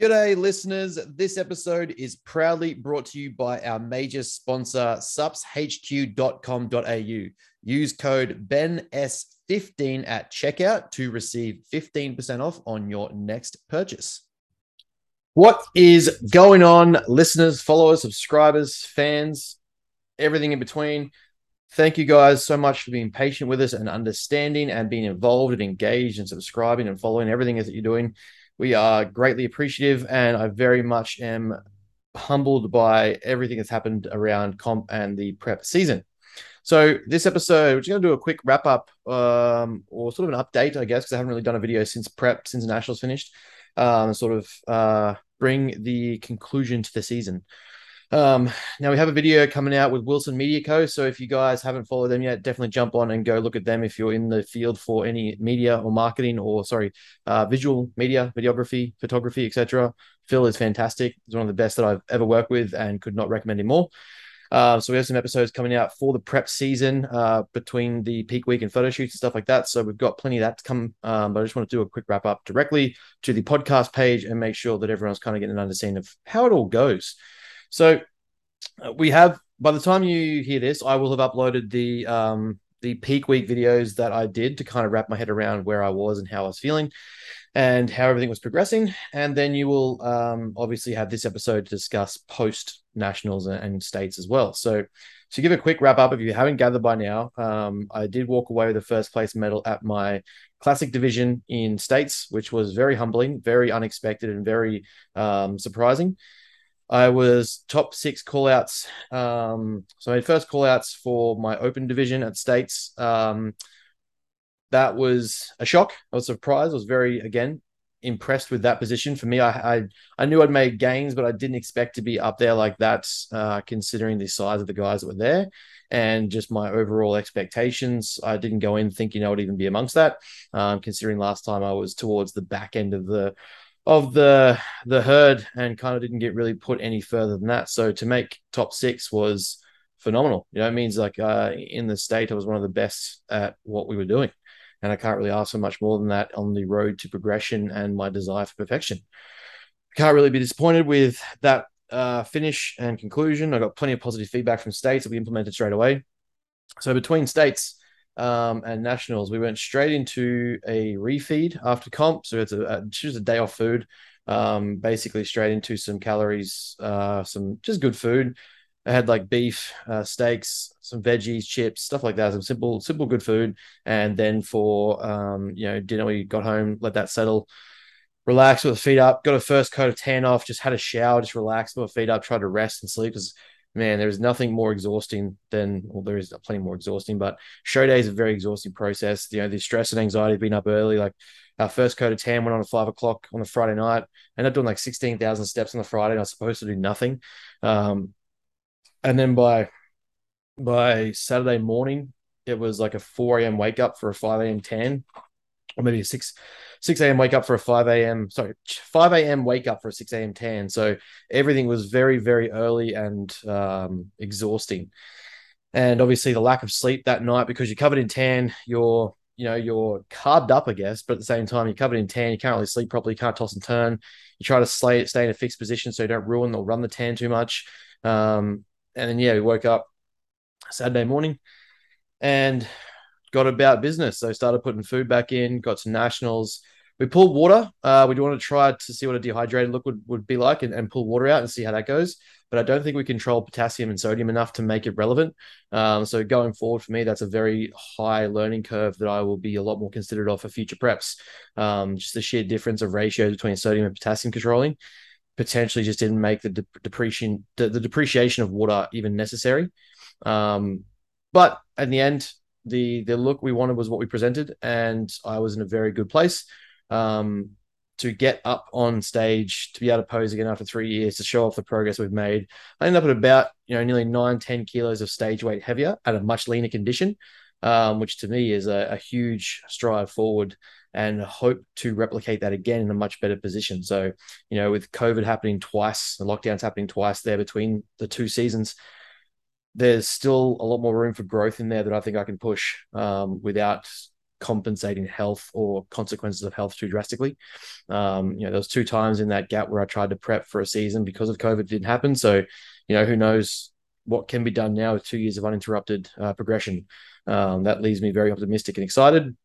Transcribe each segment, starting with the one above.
G'day, listeners. This episode is proudly brought to you by our major sponsor, supshq.com.au. Use code BENS15 at checkout to receive 15% off on your next purchase. What is going on, listeners, followers, subscribers, fans, everything in between? Thank you guys so much for being patient with us and understanding and being involved and engaged and subscribing and following everything that you're doing. We are greatly appreciative, and I very much am humbled by everything that's happened around comp and the prep season. So this episode, we're just going to do a quick wrap up um, or sort of an update, I guess, because I haven't really done a video since prep, since nationals finished. Um, sort of uh, bring the conclusion to the season. Um, now we have a video coming out with Wilson Media Co. So if you guys haven't followed them yet, definitely jump on and go look at them if you're in the field for any media or marketing or sorry, uh, visual media, videography, photography, etc. Phil is fantastic. He's one of the best that I've ever worked with and could not recommend him more. Uh, so we have some episodes coming out for the prep season uh, between the peak week and photo shoots and stuff like that. So we've got plenty of that to come. Um, but I just want to do a quick wrap up directly to the podcast page and make sure that everyone's kind of getting an understanding of how it all goes. So uh, we have by the time you hear this, I will have uploaded the um, the peak week videos that I did to kind of wrap my head around where I was and how I was feeling and how everything was progressing. And then you will um, obviously have this episode to discuss post nationals and, states as well. So, to give a quick wrap up, if you haven't gathered by now, um, I did walk away with a first place medal at my classic division in states, which was very humbling, very unexpected, and very um, surprising. I was top six callouts. Um, so made first callouts for my open division at States. Um, that was a shock. I was surprised. I was very again impressed with that position. For me, I I, I knew I'd made gains, but I didn't expect to be up there like that, uh, considering the size of the guys that were there and just my overall expectations. I didn't go in thinking I would even be amongst that, um, considering last time I was towards the back end of the of the the herd and kind of didn't get really put any further than that. So to make top six was phenomenal. You know, it means like uh, in the state, I was one of the best at what we were doing, and I can't really ask for much more than that on the road to progression and my desire for perfection. Can't really be disappointed with that uh, finish and conclusion. I got plenty of positive feedback from states that we implemented straight away. So between states, um, and nationals, we went straight into a refeed after comp. So it's a, a just a day off food, um, basically straight into some calories, uh, some just good food. I had like beef, uh, steaks, some veggies, chips, stuff like that. Some simple, simple good food. And then for um, you know dinner, we got home, let that settle, relax with the feet up, got a first coat of tan off, just had a shower, just relaxed, with my feet up, tried to rest and sleep because man, there's nothing more exhausting than, well, there is plenty more exhausting, but show day is a very exhausting process. You know, the stress and anxiety of being up early. Like our first coat of tan went on at five o'clock on the Friday night. and I ended up doing like 16,000 steps on the Friday. And I was supposed to do nothing. Um, and then by, by Saturday morning, it was like a 4 a.m. wake up for a 5 a.m. tan or maybe a 6 6 a.m. wake up for a 5 a.m. Sorry, 5 a.m. wake up for a 6 a.m. tan. So everything was very, very early and um, exhausting. And obviously the lack of sleep that night because you're covered in tan, you're you know you're carved up, I guess, but at the same time you're covered in tan. You can't really sleep properly. You can't toss and turn. You try to stay stay in a fixed position so you don't ruin or run the tan too much. Um, and then yeah, we woke up Saturday morning and got about business. So started putting food back in, got to nationals. We pulled water. Uh, we want to try to see what a dehydrated look would, would be like and, and pull water out and see how that goes. But I don't think we control potassium and sodium enough to make it relevant. Um, so going forward for me, that's a very high learning curve that I will be a lot more considered of for future preps. Um, just the sheer difference of ratios between sodium and potassium controlling potentially just didn't make the de- depreciation the, the, depreciation of water even necessary. Um, but in the end, the the look we wanted was what we presented, and I was in a very good place um, to get up on stage to be able to pose again after three years to show off the progress we've made. I ended up at about you know nearly nine ten kilos of stage weight heavier at a much leaner condition, um, which to me is a, a huge stride forward and hope to replicate that again in a much better position. So, you know, with COVID happening twice, the lockdowns happening twice there between the two seasons, there's still a lot more room for growth in there that I think I can push um, without compensating health or consequences of health too drastically. Um, you know, there was two times in that gap where I tried to prep for a season because of COVID didn't happen. So, you know, who knows what can be done now with two years of uninterrupted uh, progression. Um, that leaves me very optimistic and excited.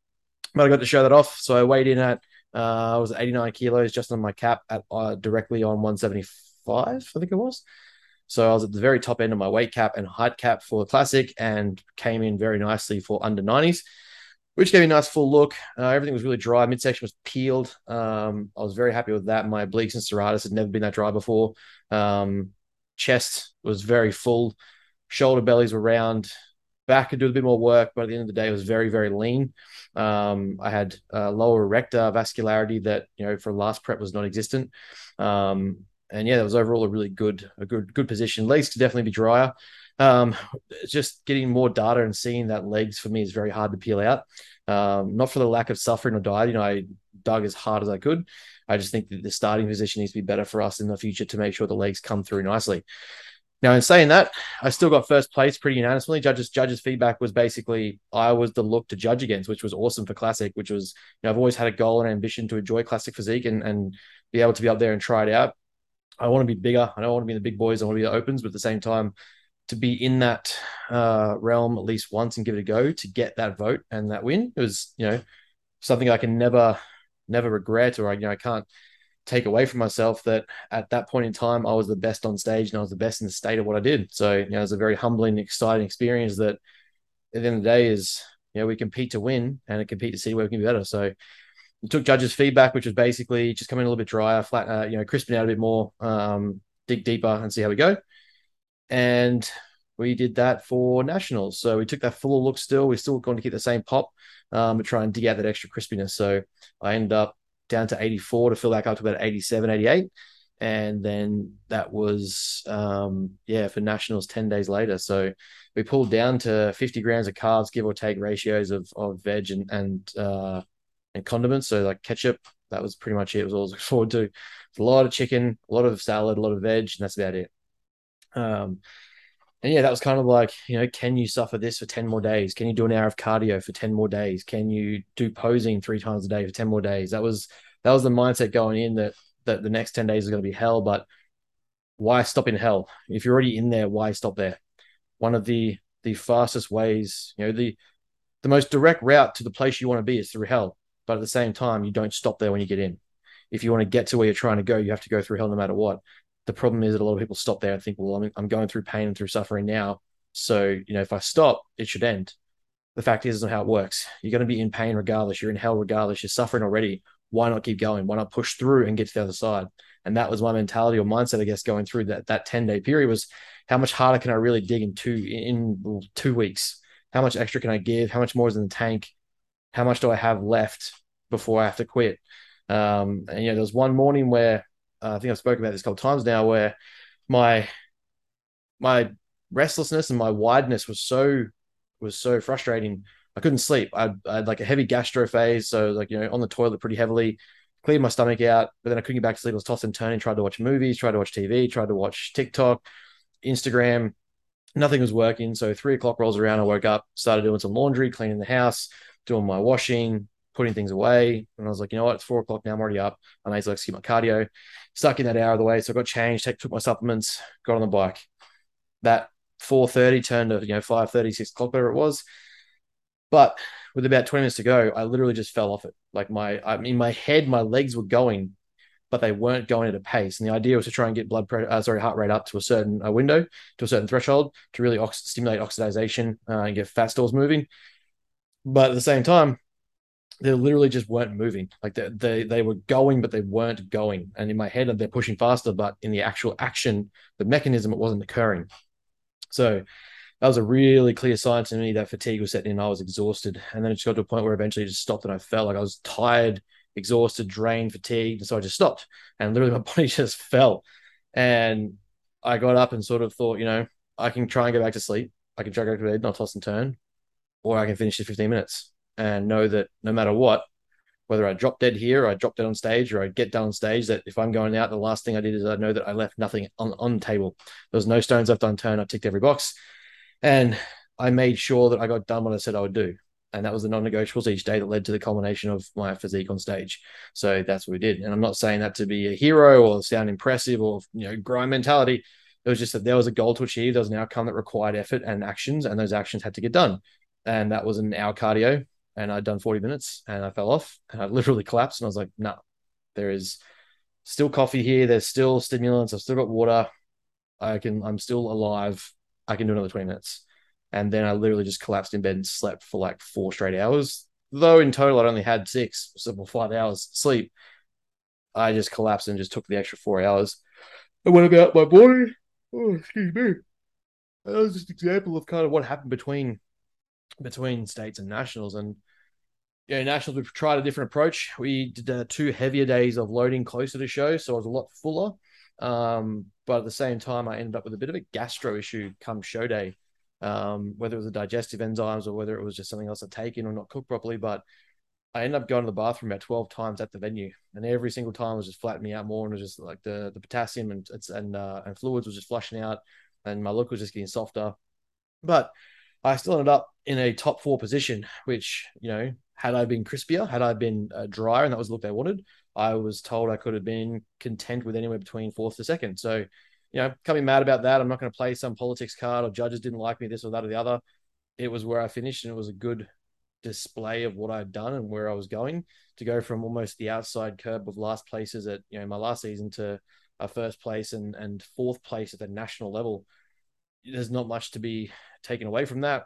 But I got to show that off. So I weighed in at uh, I was 89 kilos just on my cap at uh, directly on 175, I think it was. So I was at the very top end of my weight cap and height cap for the classic and came in very nicely for under 90s, which gave me a nice full look. Uh, everything was really dry. Midsection was peeled. Um, I was very happy with that. My obliques and serratus had never been that dry before. Um, chest was very full. Shoulder bellies were round. Back could do a bit more work, but at the end of the day, it was very, very lean. Um, I had lower erector vascularity that, you know, for last prep was non-existent. Um, and yeah, that was overall a really good, a good, good position. Legs could definitely be drier. Um, just getting more data and seeing that legs for me is very hard to peel out. Um, not for the lack of suffering or diet. You know, I dug as hard as I could. I just think that the starting position needs to be better for us in the future to make sure the legs come through nicely. Now, in saying that, I still got first place pretty unanimously. Judges judges feedback was basically I was the look to judge against, which was awesome for classic. Which was you know I've always had a goal and ambition to enjoy classic physique and and be able to be up there and try it out. I want to be bigger. I don't want to be in the big boys. I want to be the opens, but at the same time, to be in that uh, realm at least once and give it a go to get that vote and that win it was you know something I can never never regret or I you know I can't take away from myself that at that point in time I was the best on stage and I was the best in the state of what I did. So you know it was a very humbling, exciting experience that at the end of the day is you know we compete to win and it compete to see where we can be better. So took judges' feedback, which was basically just coming a little bit drier, flat, uh, you know, crisping out a bit more, um, dig deeper, and see how we go. And we did that for nationals. So we took that fuller look still. We're still going to keep the same pop, um, but try and dig out that extra crispiness. So I ended up down to 84 to fill back up to about 87, 88. And then that was, um, yeah, for nationals 10 days later. So we pulled down to 50 grams of carbs, give or take ratios of, of veg and, and, uh, and condiments. So like ketchup, that was pretty much it. It was all looking forward to. a lot of chicken, a lot of salad, a lot of veg, and that's about it. Um, and yeah, that was kind of like, you know, can you suffer this for 10 more days? Can you do an hour of cardio for 10 more days? Can you do posing three times a day for 10 more days? That was that was the mindset going in that that the next 10 days is going to be hell, but why stop in hell? If you're already in there, why stop there? One of the the fastest ways, you know, the the most direct route to the place you want to be is through hell. But at the same time, you don't stop there when you get in. If you want to get to where you're trying to go, you have to go through hell no matter what. The problem is that a lot of people stop there and think, well, I'm, I'm going through pain and through suffering now. So, you know, if I stop, it should end. The fact is, isn't how it works. You're going to be in pain regardless. You're in hell regardless. You're suffering already. Why not keep going? Why not push through and get to the other side? And that was my mentality or mindset, I guess, going through that that 10 day period was how much harder can I really dig in two in two weeks? How much extra can I give? How much more is in the tank? How much do I have left before I have to quit? Um, and you know, there was one morning where uh, I think I've spoken about this a couple times now, where my my restlessness and my wideness was so was so frustrating. I couldn't sleep. I, I had like a heavy gastro phase, so like you know on the toilet pretty heavily, cleared my stomach out, but then I couldn't get back to sleep. I was tossing and turning, tried to watch movies, tried to watch TV, tried to watch TikTok, Instagram. Nothing was working. So three o'clock rolls around. I woke up, started doing some laundry, cleaning the house, doing my washing, putting things away. And I was like, you know what? It's four o'clock now. I'm already up. I need to execute my cardio. Stuck in that hour of the way. So I got changed, took my supplements, got on the bike. That 4.30 turned to, you know, 5.30, 6 o'clock, whatever it was. But with about 20 minutes to go, I literally just fell off it. Like my, I in my head, my legs were going, but they weren't going at a pace. And the idea was to try and get blood pressure, uh, sorry, heart rate up to a certain uh, window, to a certain threshold to really ox- stimulate oxidization uh, and get fat stores moving. But at the same time, they literally just weren't moving. Like they, they they were going, but they weren't going. And in my head, they're pushing faster, but in the actual action, the mechanism, it wasn't occurring. So that was a really clear sign to me that fatigue was setting in. I was exhausted, and then it just got to a point where eventually it just stopped, and I felt like I was tired, exhausted, drained, fatigued, and so I just stopped, and literally my body just fell. And I got up and sort of thought, you know, I can try and go back to sleep. I can try to go to bed, not toss and turn, or I can finish in 15 minutes and know that no matter what, whether I drop dead here or I drop dead on stage or I get down on stage, that if I'm going out, the last thing I did is I know that I left nothing on, on the table. There was no stones left unturned. I ticked every box. And I made sure that I got done what I said I would do. And that was the non-negotiables each day that led to the culmination of my physique on stage. So that's what we did. And I'm not saying that to be a hero or sound impressive or you know grind mentality. It was just that there was a goal to achieve. There was an outcome that required effort and actions, and those actions had to get done. And that was an hour cardio, and I'd done 40 minutes, and I fell off, and I literally collapsed. And I was like, "No, nah, there is still coffee here. There's still stimulants. I've still got water. I can. I'm still alive. I can do another 20 minutes." And then I literally just collapsed in bed and slept for like four straight hours. Though in total, I'd only had six, so five hours sleep. I just collapsed and just took the extra four hours. I went about my body. Oh, excuse me. That was just an example of kind of what happened between between states and nationals. And yeah, nationals we tried a different approach. We did uh, two heavier days of loading closer to show, so I was a lot fuller. Um, but at the same time, I ended up with a bit of a gastro issue come show day um, whether it was the digestive enzymes or whether it was just something else I'd taken or not cooked properly. But I ended up going to the bathroom about 12 times at the venue, and every single time was just flattening me out more, and it was just like the the potassium and it's and uh, and fluids was just flushing out, and my look was just getting softer. But I still ended up in a top four position, which you know, had I been crispier, had I been uh, drier, and that was the look they wanted, I was told I could have been content with anywhere between fourth to second. So you know, be mad about that. I'm not going to play some politics card or judges didn't like me, this or that or the other. It was where I finished, and it was a good display of what I'd done and where I was going to go from almost the outside curb of last places at you know my last season to a first place and and fourth place at the national level. There's not much to be taken away from that.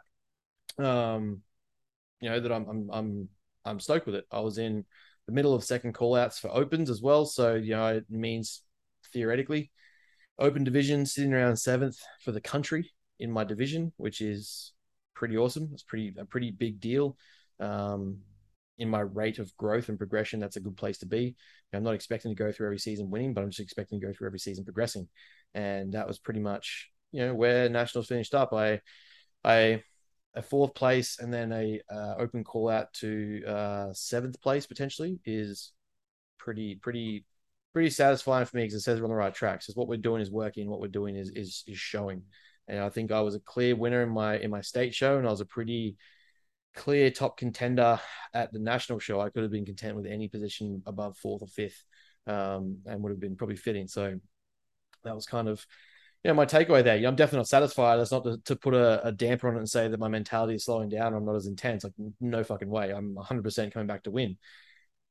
Um, you know that I'm I'm I'm I'm stoked with it. I was in the middle of second callouts for opens as well, so you know it means theoretically open division, sitting around seventh for the country in my division, which is pretty awesome. It's pretty a pretty big deal. Um, in my rate of growth and progression, that's a good place to be. I'm not expecting to go through every season winning, but I'm just expecting to go through every season progressing. And that was pretty much, you know, where nationals finished up. I, I, a fourth place and then a uh, open call out to uh, seventh place potentially is pretty pretty pretty satisfying for me because it says we're on the right track. So what we're doing is working. What we're doing is is is showing. And I think I was a clear winner in my in my state show, and I was a pretty clear top contender at the national show. I could have been content with any position above fourth or fifth, um, and would have been probably fitting. So that was kind of you know, my takeaway there. I'm definitely not satisfied. That's not to, to put a, a, damper on it and say that my mentality is slowing down. I'm not as intense. Like no fucking way. I'm 100% coming back to win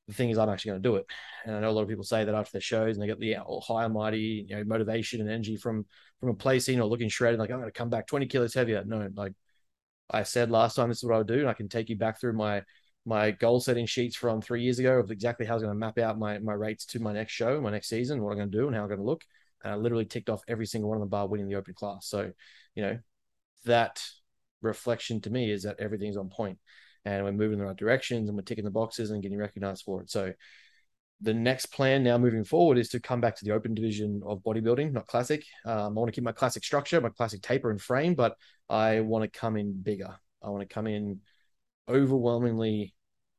the thing is, I'm actually going to do it. And I know a lot of people say that after their shows and they get the uh, high and mighty, you know, motivation and energy from from a placing or looking shredded, like I'm going to come back 20 kilos heavier. No, like I said last time, this is what I would do, and I can take you back through my my goal setting sheets from three years ago of exactly how I was going to map out my my rates to my next show, my next season, what I'm going to do, and how I'm going to look. And I literally ticked off every single one on the bar, winning the open class. So, you know, that reflection to me is that everything's on point and we're moving in the right directions and we're ticking the boxes and getting recognized for it. So the next plan now moving forward is to come back to the open division of bodybuilding, not classic. Um, I want to keep my classic structure, my classic taper and frame, but I want to come in bigger. I want to come in overwhelmingly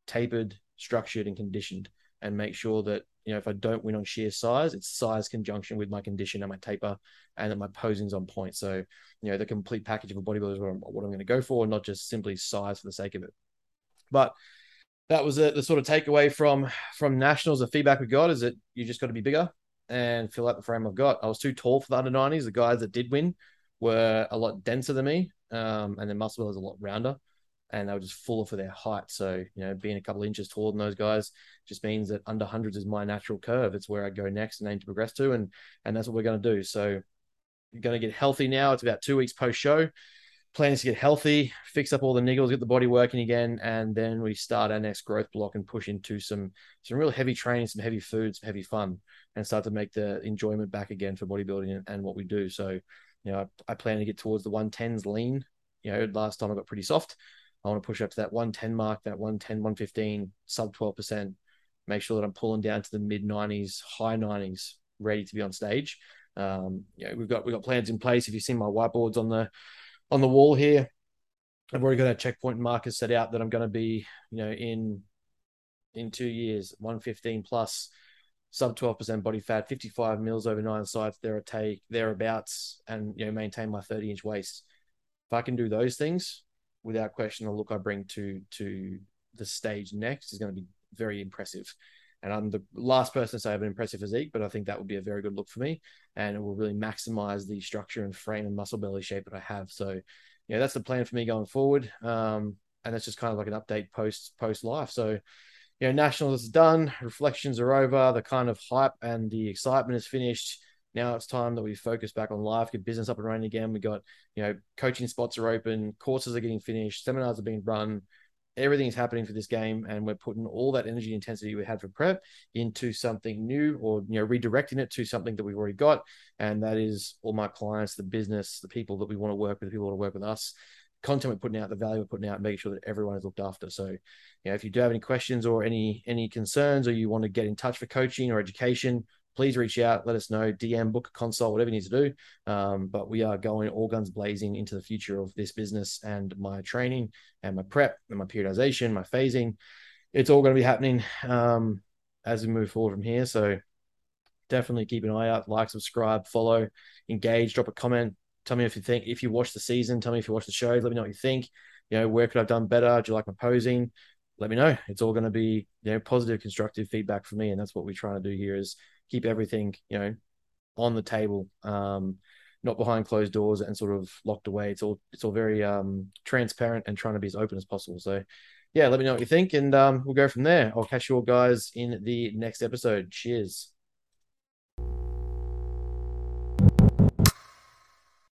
tapered, structured, and conditioned, and make sure that you know if I don't win on sheer size, it's size conjunction with my condition and my taper, and that my posing's on point. So you know the complete package of a bodybuilder is what I'm, what I'm going to go for, not just simply size for the sake of it. But that was a, the sort of takeaway from from nationals. The feedback we got is that you just got to be bigger and fill out the frame I've got. I was too tall for the under 90s. The guys that did win were a lot denser than me, um, and their muscle was a lot rounder, and they were just fuller for their height. So you know, being a couple inches taller than those guys just means that under hundreds is my natural curve. It's where I go next and aim to progress to, and and that's what we're going to do. So you're going to get healthy now. It's about two weeks post show plans to get healthy, fix up all the niggles, get the body working again, and then we start our next growth block and push into some some real heavy training, some heavy food, some heavy fun, and start to make the enjoyment back again for bodybuilding and, and what we do. So, you know, I, I, plan to get towards the 110s lean. You know, last time I got pretty soft. I want to push up to that 110 mark, that 110, 115, sub 12%. Make sure that I'm pulling down to the mid 90s, high 90s, ready to be on stage. Um, you know, we've got we've got plans in place. If you've seen my whiteboards on the on the wall here, I've already got a checkpoint marker set out that I'm going to be, you know, in in two years, 115 plus, sub 12% body fat, 55 mils over nine sites, there a take thereabouts, and you know, maintain my 30 inch waist. If I can do those things, without question, the look I bring to to the stage next is going to be very impressive. And I'm the last person to say I have an impressive physique, but I think that would be a very good look for me. And it will really maximize the structure and frame and muscle belly shape that I have. So, yeah, that's the plan for me going forward. Um, and that's just kind of like an update post post life. So, you know, nationals is done, reflections are over, the kind of hype and the excitement is finished. Now it's time that we focus back on life, get business up and running again. We got, you know, coaching spots are open, courses are getting finished, seminars are being run, everything is happening for this game and we're putting all that energy intensity we had for prep into something new or you know redirecting it to something that we've already got. And that is all my clients the business the people that we want to work with the people that want to work with us content we're putting out the value we're putting out making sure that everyone is looked after. So you know if you do have any questions or any any concerns or you want to get in touch for coaching or education please reach out, let us know, DM, book a consult, whatever you need to do. Um, but we are going all guns blazing into the future of this business and my training and my prep and my periodization, my phasing. It's all going to be happening um, as we move forward from here. So definitely keep an eye out, like, subscribe, follow, engage, drop a comment. Tell me if you think, if you watch the season, tell me if you watch the show, let me know what you think. You know, where could I have done better? Do you like my posing? Let me know. It's all going to be, you know, positive, constructive feedback for me. And that's what we're trying to do here is keep everything, you know, on the table, um, not behind closed doors and sort of locked away. It's all it's all very um, transparent and trying to be as open as possible. So, yeah, let me know what you think, and um, we'll go from there. I'll catch you all guys in the next episode. Cheers.